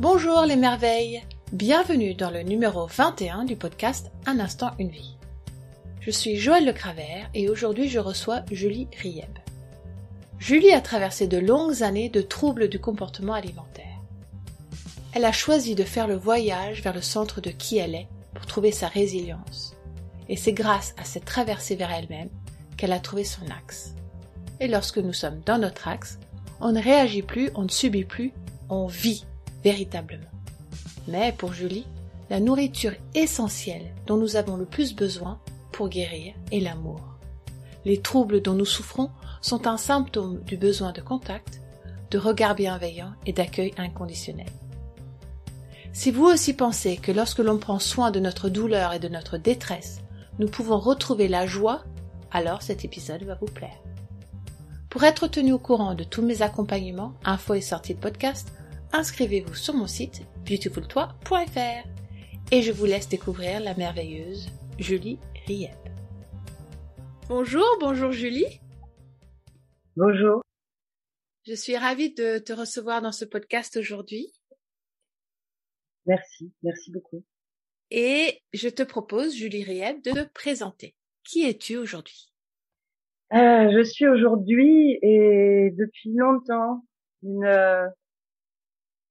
Bonjour les merveilles, bienvenue dans le numéro 21 du podcast Un instant, une vie. Je suis Joël Le Cravert et aujourd'hui je reçois Julie Rieb. Julie a traversé de longues années de troubles du comportement alimentaire. Elle a choisi de faire le voyage vers le centre de qui elle est pour trouver sa résilience. Et c'est grâce à cette traversée vers elle-même qu'elle a trouvé son axe. Et lorsque nous sommes dans notre axe, on ne réagit plus, on ne subit plus, on vit véritablement. Mais pour Julie, la nourriture essentielle dont nous avons le plus besoin pour guérir est l'amour. Les troubles dont nous souffrons sont un symptôme du besoin de contact, de regard bienveillant et d'accueil inconditionnel. Si vous aussi pensez que lorsque l'on prend soin de notre douleur et de notre détresse, nous pouvons retrouver la joie, alors cet épisode va vous plaire. Pour être tenu au courant de tous mes accompagnements, infos et sorties de podcast, inscrivez-vous sur mon site beautifultoi.fr et je vous laisse découvrir la merveilleuse Julie Riep. Bonjour, bonjour Julie. Bonjour. Je suis ravie de te recevoir dans ce podcast aujourd'hui. Merci, merci beaucoup. Et je te propose, Julie Riep, de te présenter. Qui es-tu aujourd'hui? Euh, Je suis aujourd'hui et depuis longtemps une euh,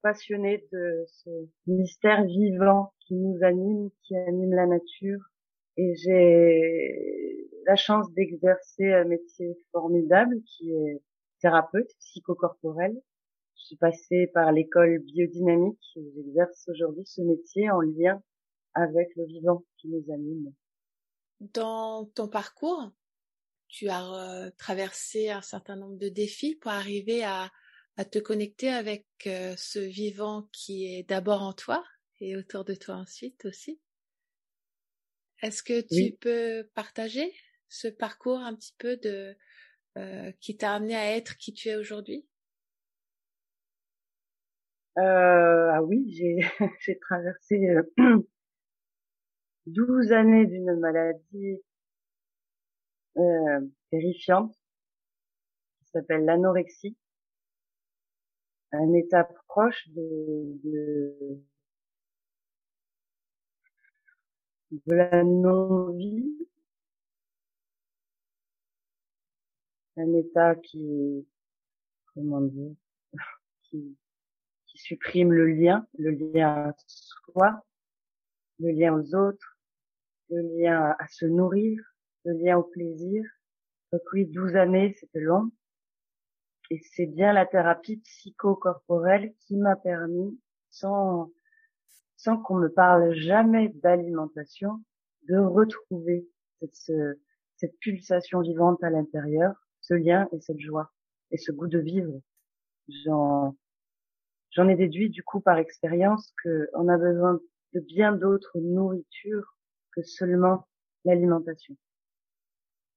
passionnée de ce mystère vivant qui nous anime, qui anime la nature. Et j'ai la chance d'exercer un métier formidable qui est thérapeute psychocorporel. Je suis passée par l'école biodynamique et j'exerce aujourd'hui ce métier en lien avec le vivant qui nous anime. Dans ton parcours, tu as euh, traversé un certain nombre de défis pour arriver à, à te connecter avec euh, ce vivant qui est d'abord en toi et autour de toi ensuite aussi. Est-ce que tu peux partager ce parcours un petit peu de euh, qui t'a amené à être qui tu es aujourd'hui? Euh, Ah oui, j'ai j'ai traversé euh, 12 années d'une maladie euh, terrifiante qui s'appelle l'anorexie, un état proche de, de, la non-vie, un état qui, comment dire, qui, qui supprime le lien, le lien à soi, le lien aux autres, le lien à se nourrir, le lien au plaisir. Donc oui, 12 années, c'était long. Et c'est bien la thérapie psychocorporelle qui m'a permis, sans, sans qu'on me parle jamais d'alimentation, de retrouver cette, pulsation vivante à l'intérieur, ce lien et cette joie et ce goût de vivre. J'en, j'en ai déduit du coup par expérience que on a besoin de bien d'autres nourritures seulement l'alimentation,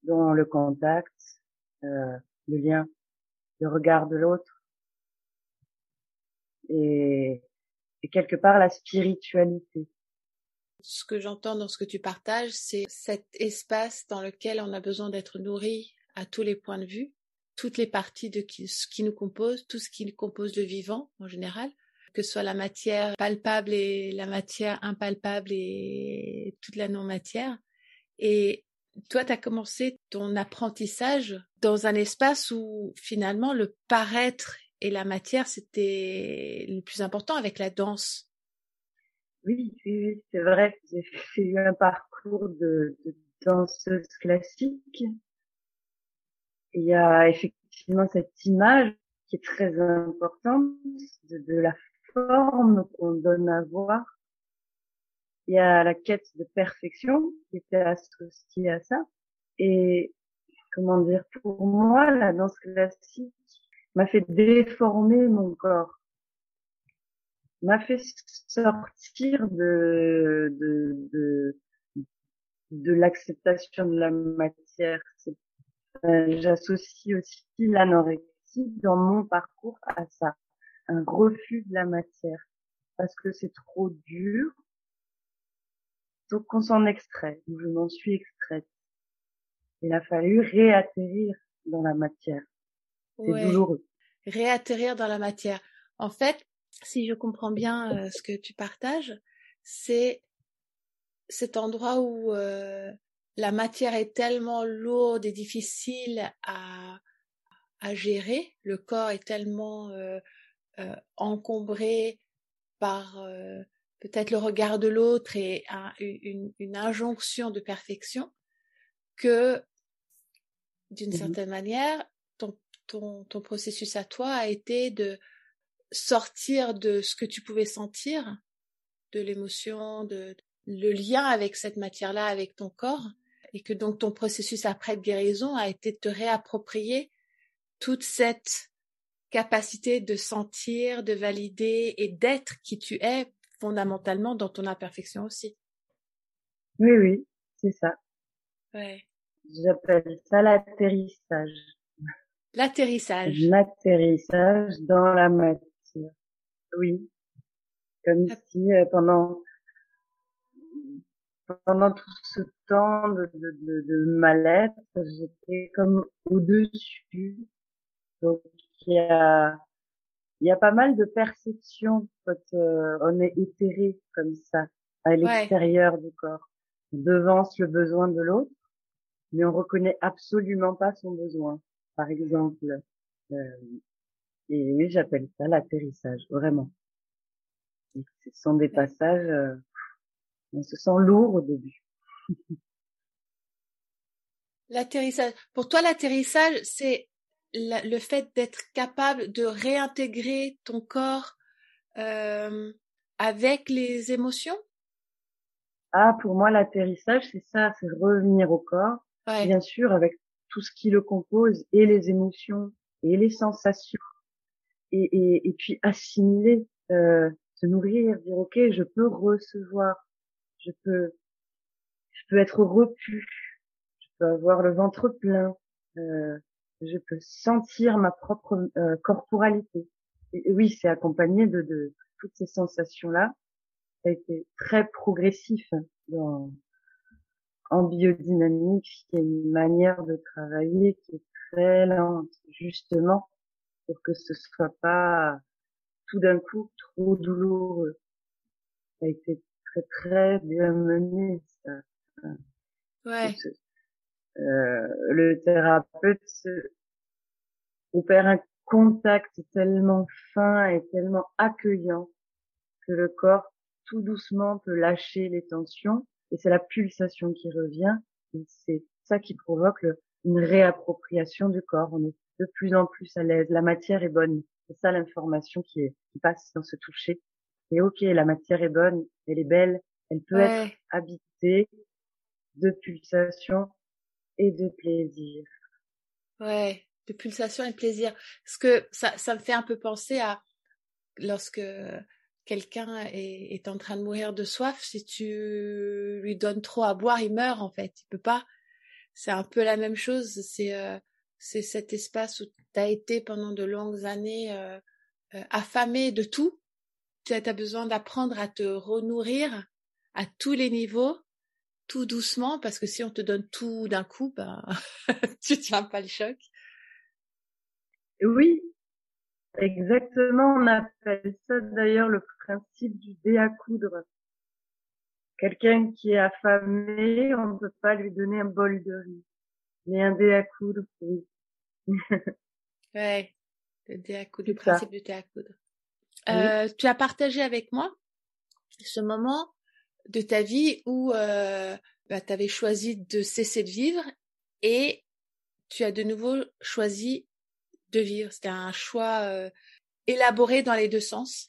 dont le contact, euh, le lien, le regard de l'autre et, quelque part la spiritualité. Ce que j'entends dans ce que tu partages, c'est cet espace dans lequel on a besoin d'être nourri à tous les points de vue, toutes les parties de ce qui nous compose, tout ce qui compose le vivant en général, que ce soit la matière palpable et la matière impalpable et toute la non-matière. Et toi, tu as commencé ton apprentissage dans un espace où finalement le paraître et la matière, c'était le plus important avec la danse. Oui, c'est vrai. J'ai fait un parcours de, danseuse classique. Il y a effectivement cette image qui est très importante de la forme qu'on donne à voir. Il y a la quête de perfection qui était associée à ça. Et comment dire, pour moi, la danse classique m'a fait déformer mon corps, m'a fait sortir de de de, l'acceptation de la matière. Euh, j'associe aussi l'anorexie dans mon parcours à ça un refus de la matière parce que c'est trop dur. Donc on s'en extrait. Je m'en suis extraite. Il a fallu réatterrir dans la matière. C'est douloureux. Réatterrir dans la matière. En fait, si je comprends bien euh, ce que tu partages, c'est cet endroit où euh, la matière est tellement lourde et difficile à, à gérer, le corps est tellement euh, encombré par peut-être le regard de l'autre et une, une, injonction de perfection que d'une mmh certaine manière ton, ton, ton processus à toi a été de sortir de ce que tu pouvais sentir, de l'émotion, de le lien avec cette matière-là, avec ton corps, et que donc ton processus après de guérison a été de te réapproprier toute cette capacité de sentir, de valider et d'être qui tu es fondamentalement dans ton imperfection aussi. Oui, oui, c'est ça. Ouais. J'appelle ça l'atterrissage. L'atterrissage. L'atterrissage dans la matière. Oui. Comme si euh, pendant pendant tout ce temps de, de, de, mal-être, j'étais comme au-dessus. Donc il y a il y a pas mal de perceptions quand euh, on est éthéré comme ça à l'extérieur du corps. On devance le besoin de l'autre, mais on reconnaît absolument pas son besoin. Par exemple, euh, et j'appelle ça l'atterrissage, vraiment. ce sont des passages, euh, on se sent lourd au début. l'atterrissage. Pour toi, l'atterrissage, c'est le fait d'être capable de réintégrer ton corps euh, avec les émotions? Ah, pour moi, l'atterrissage, c'est ça, c'est revenir au corps, bien sûr, avec tout ce qui le compose, et les émotions, et les sensations, et, et, et puis assimiler, euh, se nourrir, dire ok, je peux recevoir, je peux, je peux être repu, je peux avoir le ventre plein, euh, je peux sentir ma propre euh, corporalité. Et, oui, c'est accompagné de, de toutes ces sensations-là. Ça a été très progressif dans, en biodynamique. Il y a une manière de travailler qui est très lente, justement, pour que ce soit pas tout d'un coup trop douloureux. Ça a été très très bien mené ça. Ouais. Euh, le thérapeute opère un contact tellement fin et tellement accueillant que le corps tout doucement peut lâcher les tensions et c'est la pulsation qui revient et c'est ça qui provoque une réappropriation du corps. On est de plus en plus à l'aise. La matière est bonne. C'est ça l'information qui, est, qui passe dans ce toucher. Et ok, la matière est bonne, elle est belle, elle peut être habitée de pulsation et de plaisir. Ouais, de pulsation et de plaisir. Parce que ça, ça me fait un peu penser à lorsque quelqu'un est, en train de mourir de soif, si tu lui donnes trop à boire, il meurt en fait. Il peut pas. C'est un peu la même chose. C'est euh, cet espace où tu as été pendant de longues années euh, euh, affamé de tout. Tu as besoin d'apprendre à te renourrir à tous les niveaux, tout doucement, parce que si on te donne tout d'un coup, ben, tu tiens pas le choc. Oui, exactement. On appelle ça d'ailleurs le principe du dé à coudre. Quelqu'un qui est affamé, on ne peut pas lui donner un bol de riz. Mais un dé à coudre, oui. ouais, le dé à coudre, le principe du dé à coudre. Euh, tu as partagé avec moi ce moment de ta vie où euh, bah, tu avais choisi de cesser de vivre et tu as de nouveau choisi de vivre. C'était un choix euh, élaboré dans les deux sens.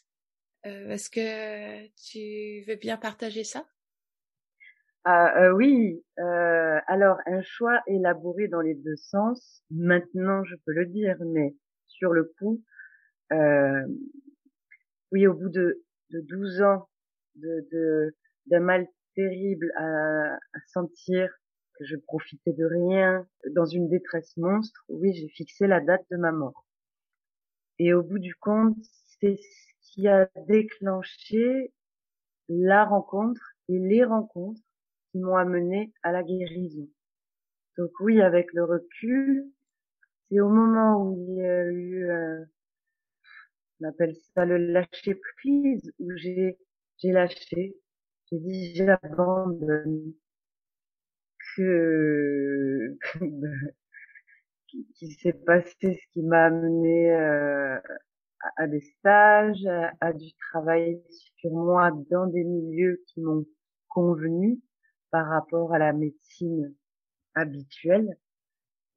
Euh, Est-ce que tu veux bien partager ça? Ah, euh, oui, euh, alors un choix élaboré dans les deux sens, maintenant je peux le dire, mais sur le coup, euh, oui, au bout de, de 12 ans de d'un mal terrible à, sentir que je profitais de rien, dans une détresse monstre, oui, j'ai fixé la date de ma mort. Et au bout du compte, c'est ce qui a déclenché la rencontre et les rencontres qui m'ont amené à la guérison. Donc oui, avec le recul, c'est au moment où il y a eu euh, on appelle ça le lâcher prise, où j'ai lâché, j'ai dit j'abandonne, que qui, s'est passé ce qui m'a amené euh, à, des stages, à, du travail sur moi dans des milieux qui m'ont convenu par rapport à la médecine habituelle,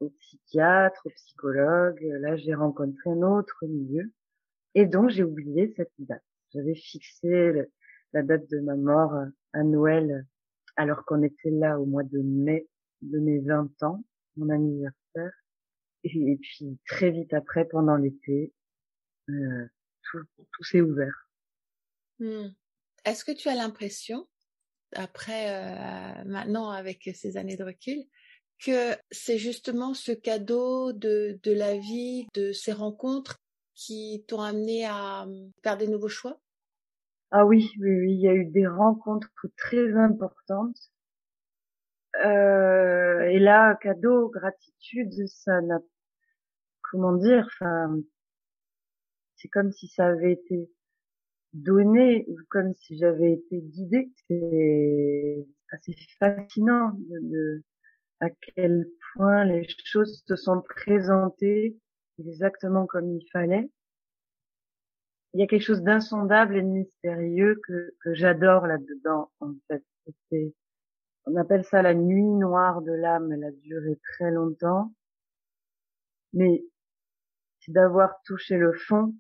au psychiatre, au psychologue. Là, j'ai rencontré un autre milieu. Et donc, j'ai oublié cette date. J'avais fixé la date de ma mort à Noël, alors qu'on était là au mois de mai de mes 20 ans, mon anniversaire. Et, puis, très vite après, pendant l'été, euh, tout, s'est ouvert. Hmm. Est-ce que tu as l'impression, après, euh, maintenant, avec ces années de recul, que c'est justement ce cadeau de, de la vie, de ces rencontres qui t'ont amené à faire des nouveaux choix? Ah oui, oui, oui, il y a eu des rencontres très importantes. Euh, et là, cadeau, gratitude, ça n'a, comment dire, enfin, c'est comme si ça avait été donné, ou comme si j'avais été guidée. C'est assez fascinant de à quel point les choses se sont présentées exactement comme il fallait. Il y a quelque chose d'insondable et de mystérieux que, j'adore là-dedans, en fait. on appelle ça la nuit noire de l'âme. Elle a duré très longtemps. Mais c'est d'avoir touché le fond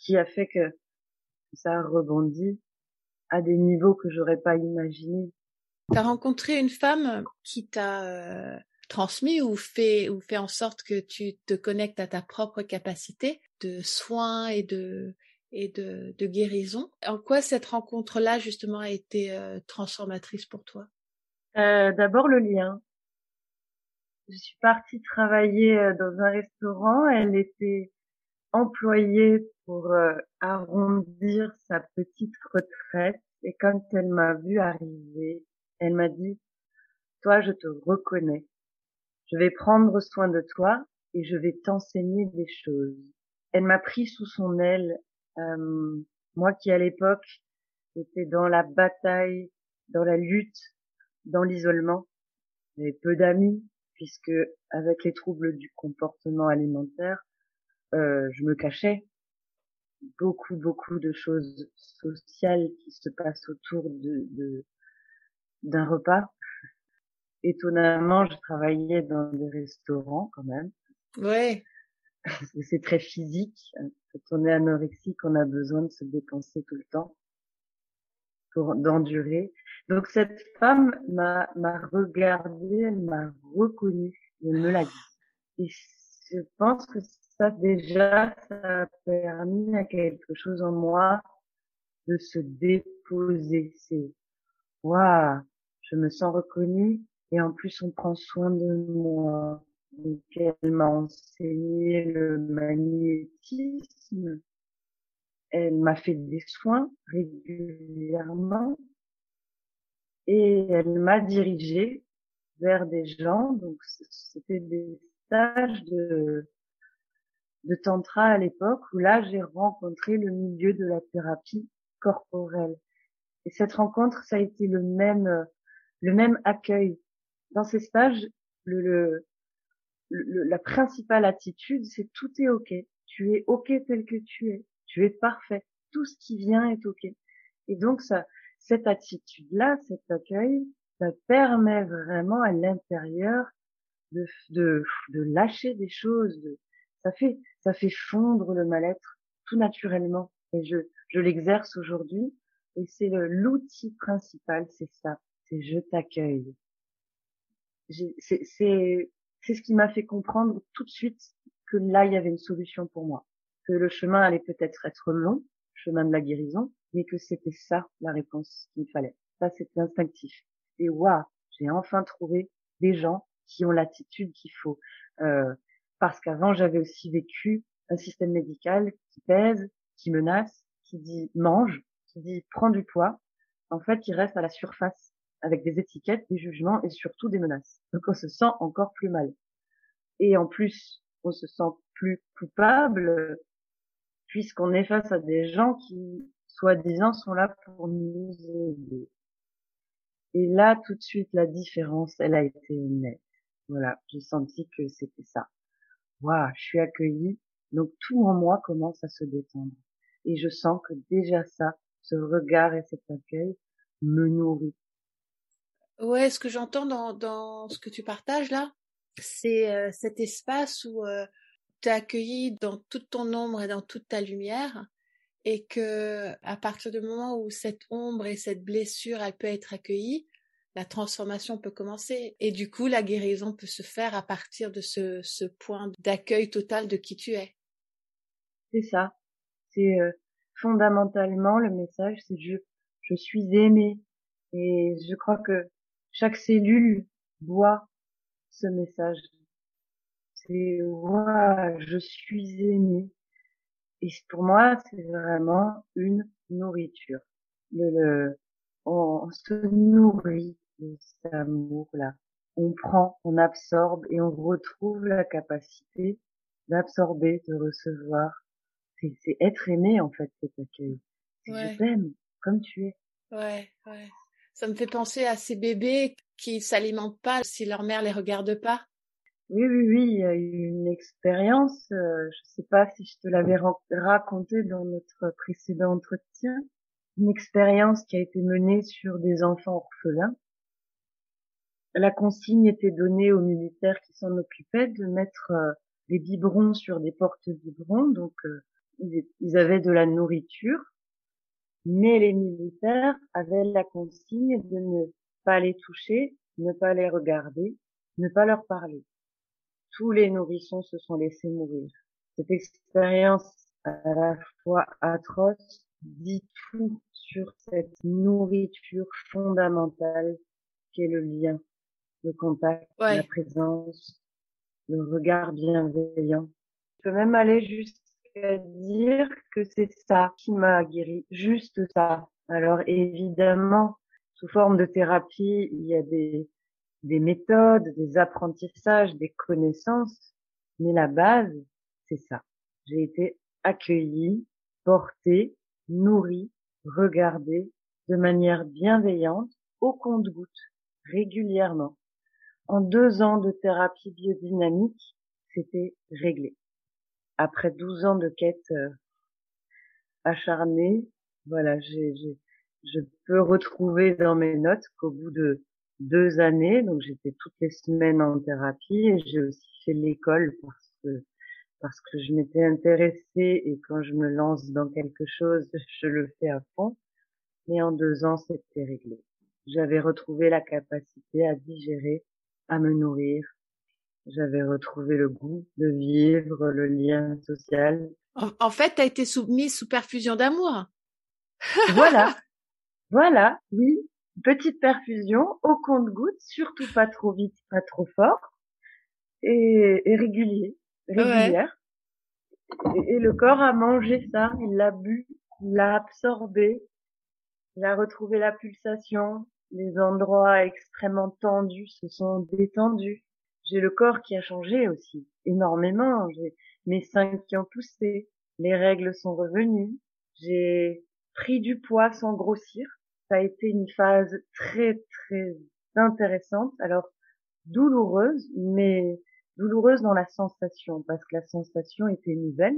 qui a fait que ça a rebondi à des niveaux que j'aurais pas imaginés. Tu as rencontré une femme qui t'a euh, transmis ou fait ou fait en sorte que tu te connectes à ta propre capacité de soins et de et de, de guérison? En quoi cette rencontre-là justement a été euh, transformatrice pour toi? Euh, D'abord le lien. Je suis partie travailler euh, dans un restaurant. Elle était employée pour arrondir sa petite retraite. Et quand elle m'a vue arriver, elle m'a dit, toi, je te reconnais. Je vais prendre soin de toi et je vais t'enseigner des choses. Elle m'a pris sous son aile, euh, moi qui à l'époque était dans la bataille, dans la lutte, dans l'isolement. J'avais peu d'amis puisque avec les troubles du comportement alimentaire, euh, je me cachais. Beaucoup, beaucoup de choses sociales qui se passent autour de, de, d'un repas. Étonnamment, je travaillais dans des restaurants quand même. Ouais. C'est très physique. Quand on est anorexique, on a besoin de se dépenser tout le temps pour d'endurer. Donc cette femme m'a m'a regardé, elle m'a reconnu, elle me l'a dit. Et je pense que ça déjà, ça a permis à quelque chose en moi de se déposer. C'est waouh, je me sens reconnue et en plus on prend soin de moi. Donc elle m'a enseigné le magnétisme, elle m'a fait des soins régulièrement et elle m'a dirigé vers des gens. Donc c'était des stages de de tantra à l'époque où là j'ai rencontré le milieu de la thérapie corporelle. Et cette rencontre, ça a été le même le même accueil. Dans ces stages, le, le, la principale attitude, c'est tout est ok. Tu es ok tel que tu es. Tu es parfait. Tout ce qui vient est ok. Et donc ça, cette attitude-là, cet accueil, ça permet vraiment à l'intérieur de, de, de lâcher des choses. Ça fait, ça fait fondre le mal-être tout naturellement. Et je, je l'exerce aujourd'hui. Et c'est l'outil principal, c'est ça je t'accueille. C'est ce qui m'a fait comprendre tout de suite que là, il y avait une solution pour moi. Que le chemin allait peut-être être long, chemin de la guérison, mais que c'était ça la réponse qu'il fallait. Ça, c'était instinctif. Et waouh, j'ai enfin trouvé des gens qui ont l'attitude qu'il faut. Euh, parce qu'avant, j'avais aussi vécu un système médical qui pèse, qui menace, qui dit mange, qui dit prends du poids. En fait, il reste à la surface avec des étiquettes, des jugements et surtout des menaces. Donc on se sent encore plus mal. Et en plus, on se sent plus coupable puisqu'on est face à des gens qui, soi-disant, sont là pour nous aider. Et là, tout de suite, la différence, elle a été nette. Voilà, j'ai senti que c'était ça. Waouh, je suis accueillie, donc tout en moi commence à se détendre. Et je sens que déjà ça, ce regard et cet accueil me nourrit. Ouais, ce que j'entends dans, dans ce que tu partages là, c'est euh, cet espace où euh, tu es accueilli dans toute ton ombre et dans toute ta lumière et que à partir du moment où cette ombre et cette blessure elle peut être accueillie, la transformation peut commencer et du coup la guérison peut se faire à partir de ce, ce point d'accueil total de qui tu es. C'est ça. C'est euh, fondamentalement le message, c'est je je suis aimé et je crois que chaque cellule voit ce message. C'est ouais, je suis aimé et pour moi c'est vraiment une nourriture. Le, le on se nourrit cet amour-là. On prend, on absorbe et on retrouve la capacité d'absorber, de recevoir. C'est être aimé, en fait, cet accueil. Je t'aime, comme tu es. Ouais, ouais. Ça me fait penser à ces bébés qui s'alimentent pas si leur mère les regarde pas. Oui, oui, oui, il y a eu une expérience, euh, je sais pas si je te l'avais raconté dans notre précédent entretien, une expérience qui a été menée sur des enfants orphelins la consigne était donnée aux militaires qui s'en occupaient de mettre euh, des biberons sur des portes-biberons, donc euh, ils, avaient de la nourriture, mais les militaires avaient la consigne de ne pas les toucher, ne pas les regarder, ne pas leur parler. Tous les nourrissons se sont laissés mourir. Cette expérience à la fois atroce dit tout sur cette nourriture fondamentale qu'est le lien le contact, la présence, le regard bienveillant. Je peux même aller jusqu'à dire que c'est ça qui m'a guéri, juste ça. Alors évidemment, sous forme de thérapie, il y a des, des méthodes, des apprentissages, des connaissances, mais la base, c'est ça. J'ai été accueillie, portée, nourrie, regardée de manière bienveillante, au compte-goutte, régulièrement en deux ans de thérapie biodynamique, c'était réglé. Après douze ans de quête euh, acharnée, voilà, j'ai, je peux retrouver dans mes notes qu'au bout de deux années, donc j'étais toutes les semaines en thérapie et j'ai aussi fait l'école parce que parce que je m'étais intéressée et quand je me lance dans quelque chose, je le fais à fond. Mais en deux ans, c'était réglé. J'avais retrouvé la capacité à digérer à me nourrir. J'avais retrouvé le goût de vivre, le lien social. En, fait, tu as été soumise sous perfusion d'amour. voilà. Voilà, oui. Petite perfusion au compte-goutte, surtout pas trop vite, pas trop fort. Et, régulier, régulière. Et, et, le corps a mangé ça, il l'a bu, il l'a absorbé, il a retrouvé la pulsation, les endroits extrêmement tendus se sont détendus. J'ai le corps qui a changé aussi, énormément. J'ai mes seins qui ont poussé, les règles sont revenues. J'ai pris du poids sans grossir. Ça a été une phase très très intéressante. Alors douloureuse, mais douloureuse dans la sensation, parce que la sensation était nouvelle,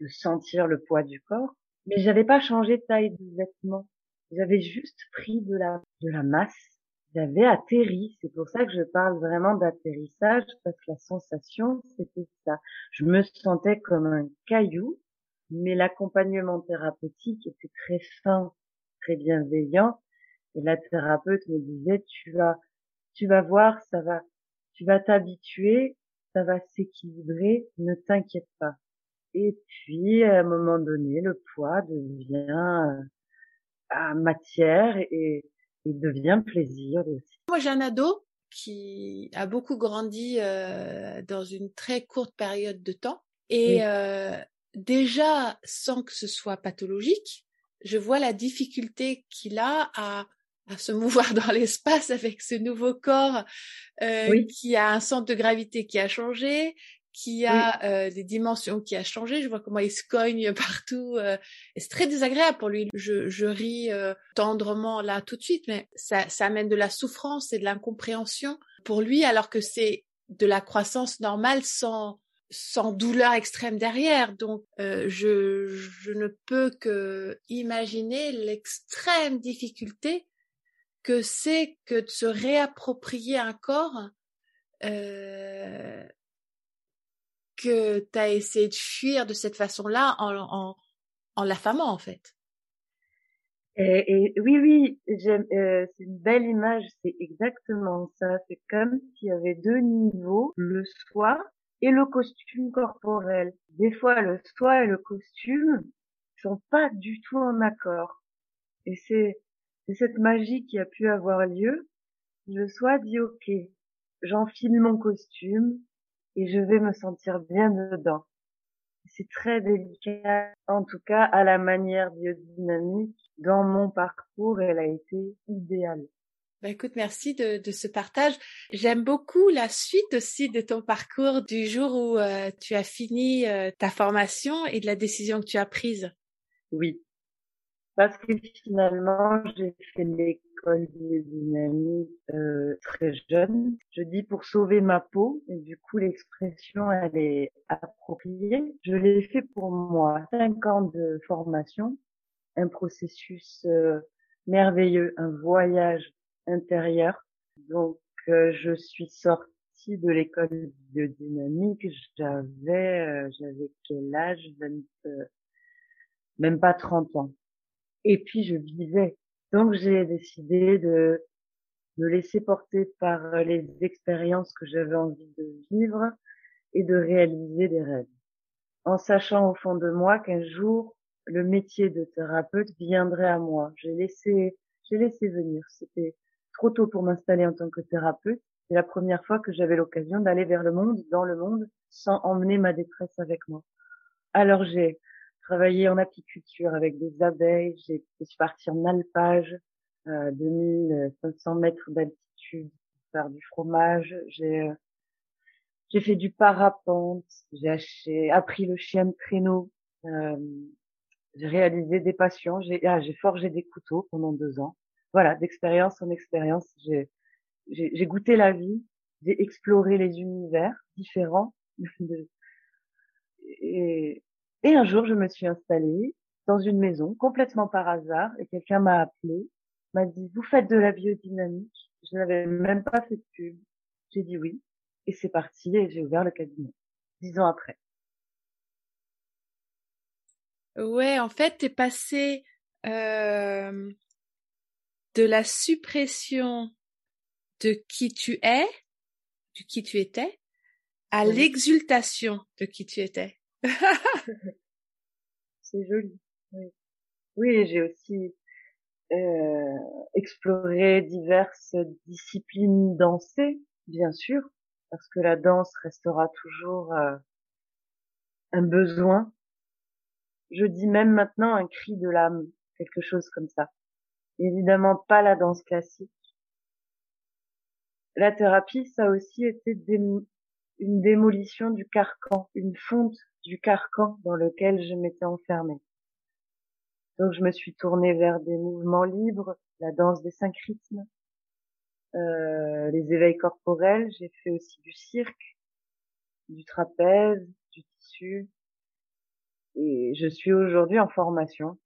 de sentir le poids du corps. Mais j'avais pas changé de taille de vêtements. J'avais juste pris de la, de la masse. J'avais atterri. C'est pour ça que je parle vraiment d'atterrissage parce que la sensation, c'était ça. Je me sentais comme un caillou, mais l'accompagnement thérapeutique était très fin, très bienveillant. Et la thérapeute me disait, tu vas, tu vas voir, ça va, tu vas t'habituer, ça va s'équilibrer, ne t'inquiète pas. Et puis, à un moment donné, le poids devient à matière et, devient plaisir aussi. Moi, j'ai un ado qui a beaucoup grandi euh, dans une très courte période de temps. Et euh, déjà sans que ce soit pathologique, je vois la difficulté qu'il a à, à se mouvoir dans l'espace avec ce nouveau corps euh, qui a un centre de gravité qui a changé, qui a euh, des dimensions qui a changé. Je vois comment il se cogne partout. Euh, et c'est très désagréable pour lui. Je, je ris euh, tendrement là tout de suite, mais ça, ça amène de la souffrance et de l'incompréhension pour lui, alors que c'est de la croissance normale sans sans douleur extrême derrière. Donc, euh, je, je ne peux que imaginer l'extrême difficulté que c'est que de se réapproprier un corps euh, que tu as essayé de fuir de cette façon-là en, en, en l'affamant, en fait. Et, et oui, oui, euh, c'est une belle image, c'est exactement ça. C'est comme s'il y avait deux niveaux, le soi et le costume corporel. Des fois, le soi et le costume sont pas du tout en accord. Et c'est, cette magie qui a pu avoir lieu. Le soi dit ok, j'enfile mon costume et je vais me sentir bien dedans. C'est très délicat, en tout cas à la manière biodynamique. Dans mon parcours, elle a été idéale. Bah écoute, merci de, de ce partage. J'aime beaucoup la suite aussi de ton parcours du jour où euh, tu as fini euh, ta formation et de la décision que tu as prise. Oui, parce que finalement, j'ai fait l'école biodynamique euh, très jeune. Je dis pour sauver ma peau, et du coup l'expression elle est appropriée. Je l'ai fait pour moi. Cinq ans de formation, un processus euh, merveilleux, un voyage intérieur. Donc, euh, je suis sortie de l'école de dynamique. J'avais, euh, j'avais quel âge? Euh, Même pas 30 ans. Et puis, je vivais. Donc, j'ai décidé de me laisser porter par les expériences que j'avais envie de vivre et de réaliser des rêves. En sachant au fond de moi qu'un jour, le métier de thérapeute viendrait à moi. J'ai laissé, j'ai laissé venir. C'était trop tôt pour m'installer en tant que thérapeute. C'est la première fois que j'avais l'occasion d'aller vers le monde, dans le monde, sans emmener ma détresse avec moi. Alors j'ai travaillé en apiculture avec des abeilles, j'ai, je suis partie en alpage, euh, 2500 mètres d'altitude faire du fromage. J'ai euh, j'ai fait du parapente, j'ai appris le chien de traîneau, euh, j'ai réalisé des passions, j'ai ah, j'ai forgé des couteaux pendant deux ans voilà, d'expérience en expérience, j'ai, j'ai, goûté la vie, j'ai exploré les univers différents. et, et un jour, je me suis installée dans une maison complètement par hasard et quelqu'un m'a appelé, m'a dit, vous faites de la biodynamique? Je n'avais même pas fait de pub. J'ai dit oui. Et c'est parti et j'ai ouvert le cabinet. Dix ans après. Ouais, en fait, t'es passé euh, de la suppression de qui tu es, de qui tu étais, à l'exultation de qui tu étais. C'est joli. Oui, j'ai aussi euh, exploré diverses disciplines dansées, bien sûr, parce que la danse restera toujours euh, un besoin. Je dis même maintenant un cri de l'âme, quelque chose comme ça évidemment pas la danse classique. La thérapie, ça a aussi été une démolition du carcan, une fonte du carcan dans lequel je m'étais enfermée. Donc je me suis tournée vers des mouvements libres, la danse des synchrismes, euh, les éveils corporels. J'ai fait aussi du cirque, du trapèze, du tissu. Et je suis aujourd'hui en formation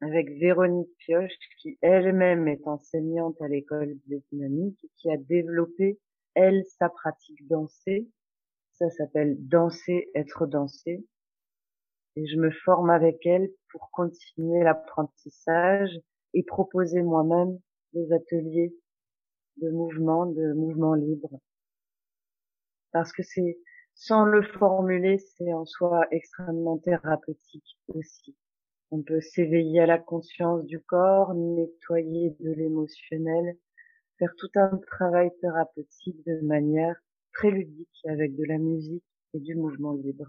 avec Véronique Pioche, qui elle-même est enseignante à l'école dynamique et qui a développé, elle, sa pratique dansée. Ça s'appelle Danser, être dansé. Et je me forme avec elle pour continuer l'apprentissage et proposer moi-même des ateliers de mouvement, de mouvement libre. Parce que c'est, sans le formuler, c'est en soi extrêmement thérapeutique aussi. On peut s'éveiller à la conscience du corps, nettoyer de l'émotionnel, faire tout un travail thérapeutique de manière très ludique avec de la musique et du mouvement libre.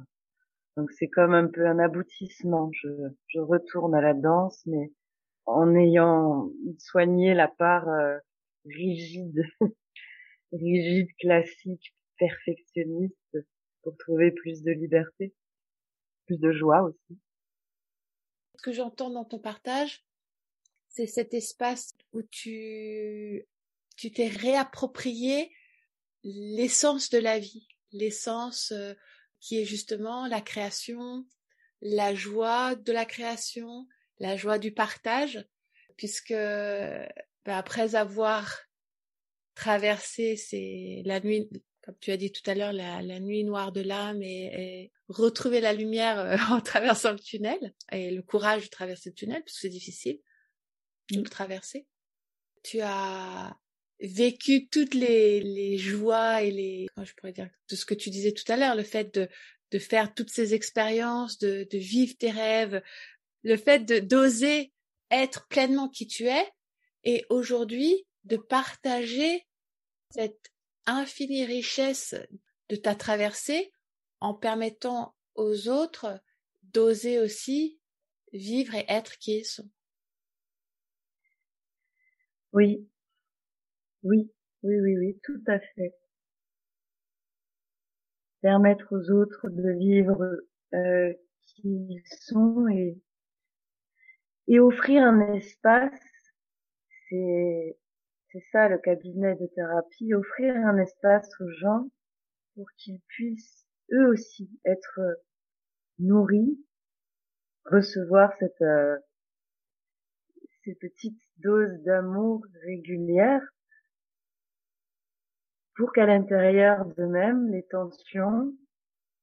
Donc c'est comme un peu un aboutissement. Je, je retourne à la danse, mais en ayant soigné la part euh, rigide, rigide, classique, perfectionniste pour trouver plus de liberté, plus de joie aussi. Ce que j'entends dans ton partage, c'est cet espace où tu tu t'es réapproprié l'essence de la vie, l'essence euh, qui est justement la création, la joie de la création, la joie du partage, puisque ben, après avoir traversé c'est la nuit, comme tu as dit tout à l'heure, la, nuit noire de l'âme et, retrouver la lumière euh, en traversant le tunnel et le courage de traverser le tunnel, parce que c'est difficile de le traverser. Tu as vécu toutes les, les joies et les, comment je pourrais dire, de ce que tu disais tout à l'heure, le fait de, de faire toutes ces expériences, de, de vivre tes rêves, le fait de d'oser être pleinement qui tu es, et aujourd'hui de partager cette infinie richesse de ta traversée en permettant aux autres d'oser aussi vivre et être qui ils sont. Oui, oui, oui, oui, oui, tout à fait. Permettre aux autres de vivre euh, qui ils sont et, et offrir un espace, c'est c'est ça le cabinet de thérapie, offrir un espace aux gens pour qu'ils puissent eux aussi être nourris, recevoir cette euh, ces petites doses d'amour régulières pour qu'à l'intérieur d'eux-mêmes, les tensions,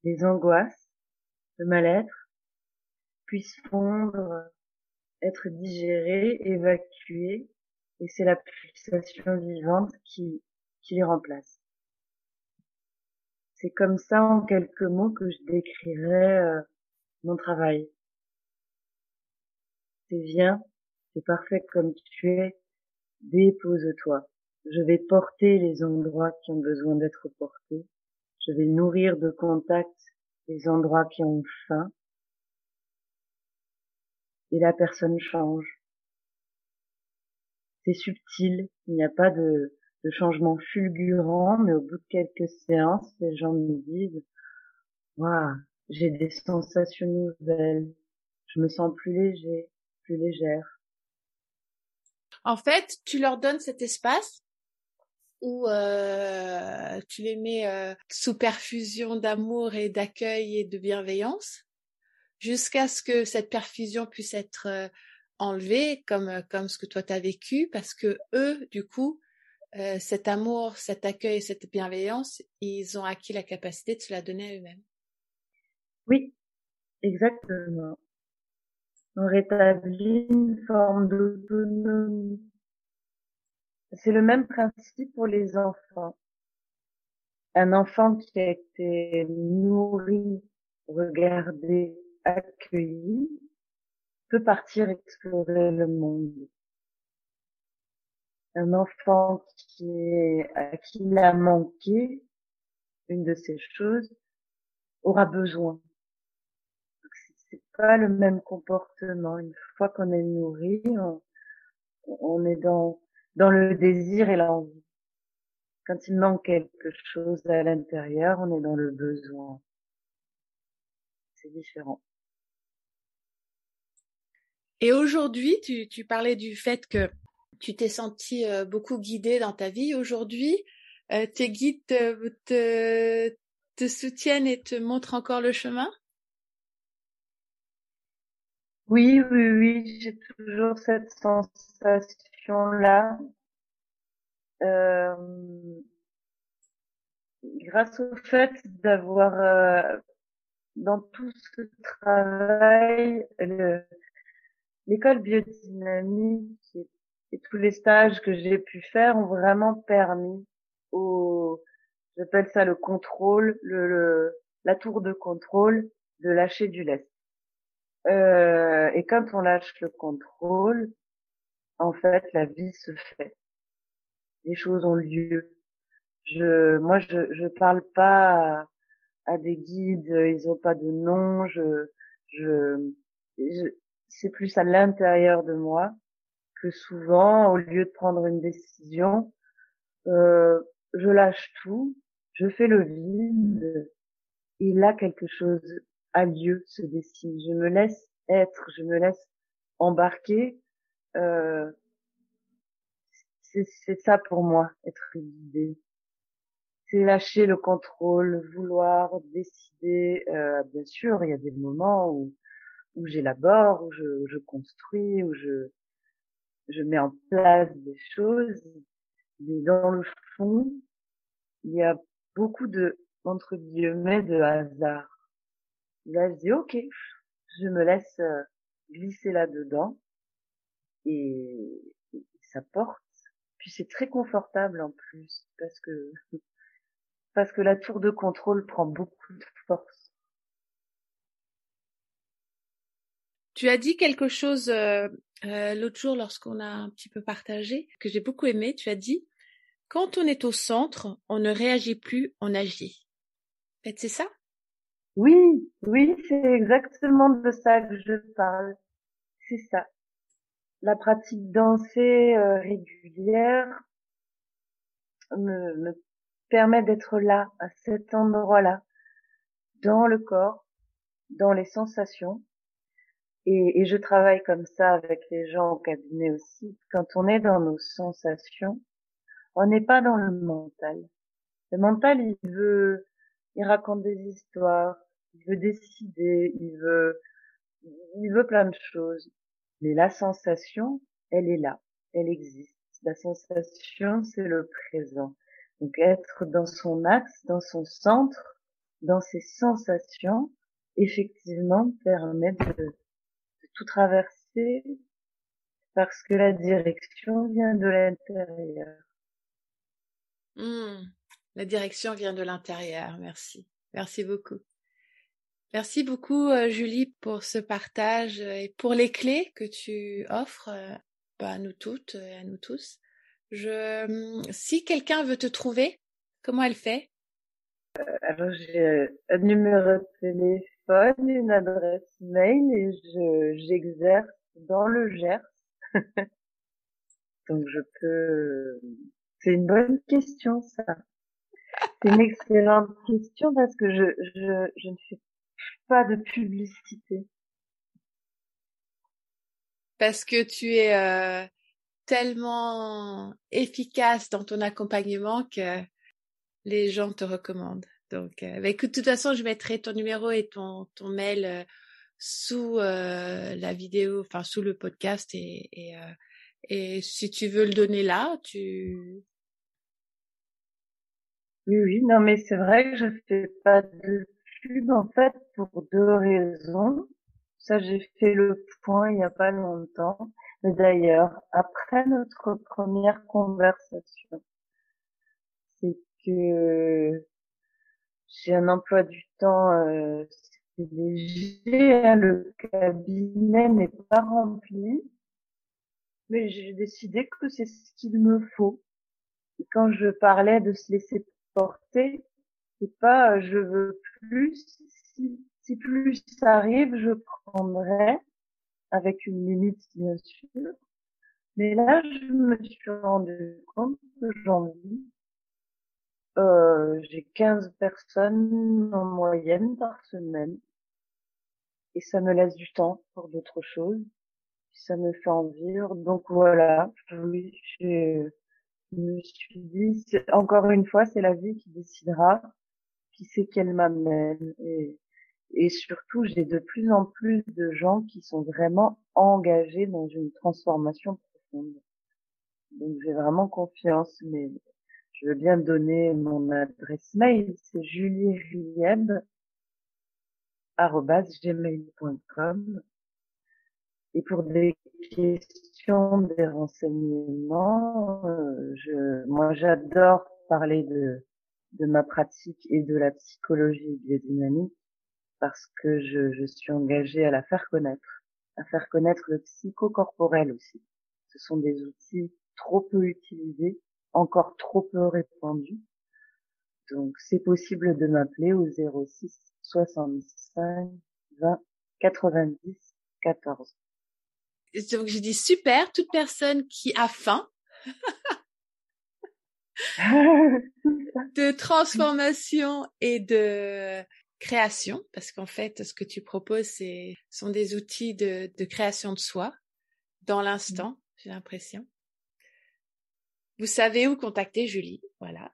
les angoisses, le mal-être puissent fondre, être digérés, évacués, et c'est la pulsation vivante qui, les remplace. C'est comme ça, en quelques mots, que je décrirais euh, mon travail. C'est viens, c'est parfait comme tu es, dépose-toi. Je vais porter les endroits qui ont besoin d'être portés. Je vais nourrir de contact les endroits qui ont faim. Et la personne change. C'est subtil. Il n'y a pas de, de changement fulgurant, mais au bout de quelques séances, les gens me disent, waouh, j'ai des sensations nouvelles. Je me sens plus léger, plus légère. En fait, tu leur donnes cet espace où euh, tu les mets euh, sous perfusion d'amour et d'accueil et de bienveillance, jusqu'à ce que cette perfusion puisse être euh, enlevée, comme comme ce que toi t'as vécu, parce que eux, du coup, cet amour, cet accueil, cette bienveillance, ils ont acquis la capacité de se la donner à eux-mêmes. Oui, exactement. On rétablit une forme d'autonomie c'est le même principe pour les enfants. Un enfant qui a été nourri, regardé, accueilli, peut partir explorer le monde. Un enfant qui est, à qui il a manqué une de ces choses aura besoin. C'est pas le même comportement. Une fois qu'on est nourri, on est dans dans le désir et l'envie. Quand il manque quelque chose à l'intérieur, on est dans le besoin. C'est différent. Et aujourd'hui, tu, tu, parlais du fait que tu t'es senti euh, beaucoup guidé dans ta vie. Aujourd'hui, euh, tes guides te, te, te soutiennent et te montrent encore le chemin? Oui, oui, oui, j'ai toujours cette sensation là euh, grâce au fait d'avoir euh, dans tout ce travail l'école biodynamique et, tous les stages que j'ai pu faire ont vraiment permis au j'appelle ça le contrôle le, le, la tour de contrôle de lâcher du lest. Euh, et quand on lâche le contrôle en fait, la vie se fait. Les choses ont lieu. Je, moi, je, je parle pas à, des guides, ils ont pas de nom. Je, je, c'est plus à l'intérieur de moi que souvent, au lieu de prendre une décision, euh, je lâche tout, je fais le vide et là quelque chose a lieu, se dessine. Je me laisse être, je me laisse embarquer. Euh, c'est ça pour moi, être guidé. C'est lâcher le contrôle, vouloir décider. Euh, bien sûr, il y a des moments où, où j'élabore, où je, construis, où je, je mets en place des choses. Mais dans le fond, il y a beaucoup de, entre guillemets, de hasard. Là, je dis, ok, je me laisse euh, glisser là-dedans et, ça porte. Puis c'est très confortable en plus parce que parce que la tour de contrôle prend beaucoup de force. Tu as dit quelque chose euh, euh, l'autre jour lorsqu'on a un petit peu partagé que j'ai beaucoup aimé. Tu as dit quand on est au centre, on ne réagit plus, on agit. En fait, c'est ça? Oui, oui, c'est exactement de ça que je parle. C'est ça. La pratique dansée euh, régulière me, me permet d'être là, à cet endroit-là, dans le corps, dans les sensations. Et, et je travaille comme ça avec les gens au cabinet aussi. Quand on est dans nos sensations, on n'est pas dans le mental. Le mental, il veut, il raconte des histoires, il veut décider, il veut, il veut plein de choses. Mais la sensation, elle est là, elle existe. La sensation, c'est le présent. Donc être dans son axe, dans son centre, dans ses sensations, effectivement permet de, tout traverser parce que la direction vient de l'intérieur. Mmh. La direction vient de l'intérieur. Merci. Merci beaucoup. Merci beaucoup, euh, Julie, pour ce partage et pour les clés que tu offres euh, bah, à nous toutes et à nous tous. Mmh, si quelqu'un veut te trouver, comment elle fait? Euh, Alors j'ai un numéro de téléphone, une adresse mail et je j'exerce dans le Gers. Donc je peux c'est une bonne question, ça. C'est une excellente question parce que je, je, je ne fais pas de publicité. Parce que tu es euh, tellement efficace dans ton accompagnement que les gens te recommandent. Donc, euh, bah, écoute, de toute façon, je mettrai ton numéro et ton, ton mail euh, sous la vidéo, enfin sous le podcast et, et, et si tu veux le donner là, tu oui, oui, non, mais c'est vrai que je fais pas de en fait, pour deux raisons. Ça, j'ai fait le point il y a pas longtemps. Mais d'ailleurs, après notre première conversation, c'est que j'ai un emploi du temps euh, léger, hein, le cabinet n'est pas rempli, mais j'ai décidé que c'est ce qu'il me faut. Et quand je parlais de se laisser porter, c'est pas je veux plus, si, si plus ça arrive, je prendrai, avec une limite bien sûr. Mais là, je me suis rendu compte que j'en vis. Euh, j'ai 15 personnes en moyenne par semaine. Et ça me laisse du temps pour d'autres choses. Ça me fait en vivre. Donc voilà, oui, je me suis dit, encore une fois, c'est la vie qui décidera qui c'est qu'elle m'amène. Et, et surtout, j'ai de plus en plus de gens qui sont vraiment engagés dans une transformation profonde. Donc j'ai vraiment confiance, mais je veux bien donner mon adresse mail, c'est julierrieb.gmail.com et pour des questions, des renseignements, euh, je, moi j'adore parler de, de ma pratique et de la psychologie biodynamique parce que je, suis engagée à la faire connaître, à faire connaître le psychocorporel aussi. Ce sont des outils trop peu utilisés, encore trop peu répandus. Donc c'est possible de m'appeler au 06 65 20 90 14 donc j'ai dit super, toute personne qui a faim de transformation et de création, parce qu'en fait, ce que tu proposes, c'est sont des outils de, de création de soi dans l'instant, j'ai l'impression. Vous savez où contacter Julie, voilà.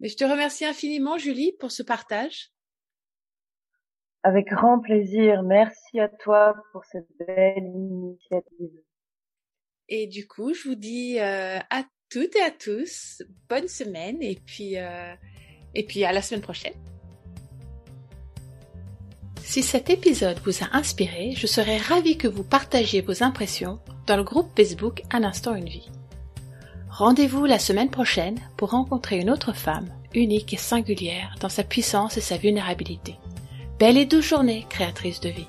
Mais je te remercie infiniment, Julie, pour ce partage. Avec grand plaisir. Merci à toi pour cette belle initiative. Et du coup, je vous dis euh, à toutes et à tous, bonne semaine et puis, euh, et puis à la semaine prochaine. Si cet épisode vous a inspiré, je serais ravie que vous partagiez vos impressions dans le groupe Facebook Un instant une vie. Rendez-vous la semaine prochaine pour rencontrer une autre femme, unique et singulière dans sa puissance et sa vulnérabilité. Belle et douce journée, créatrice de vie.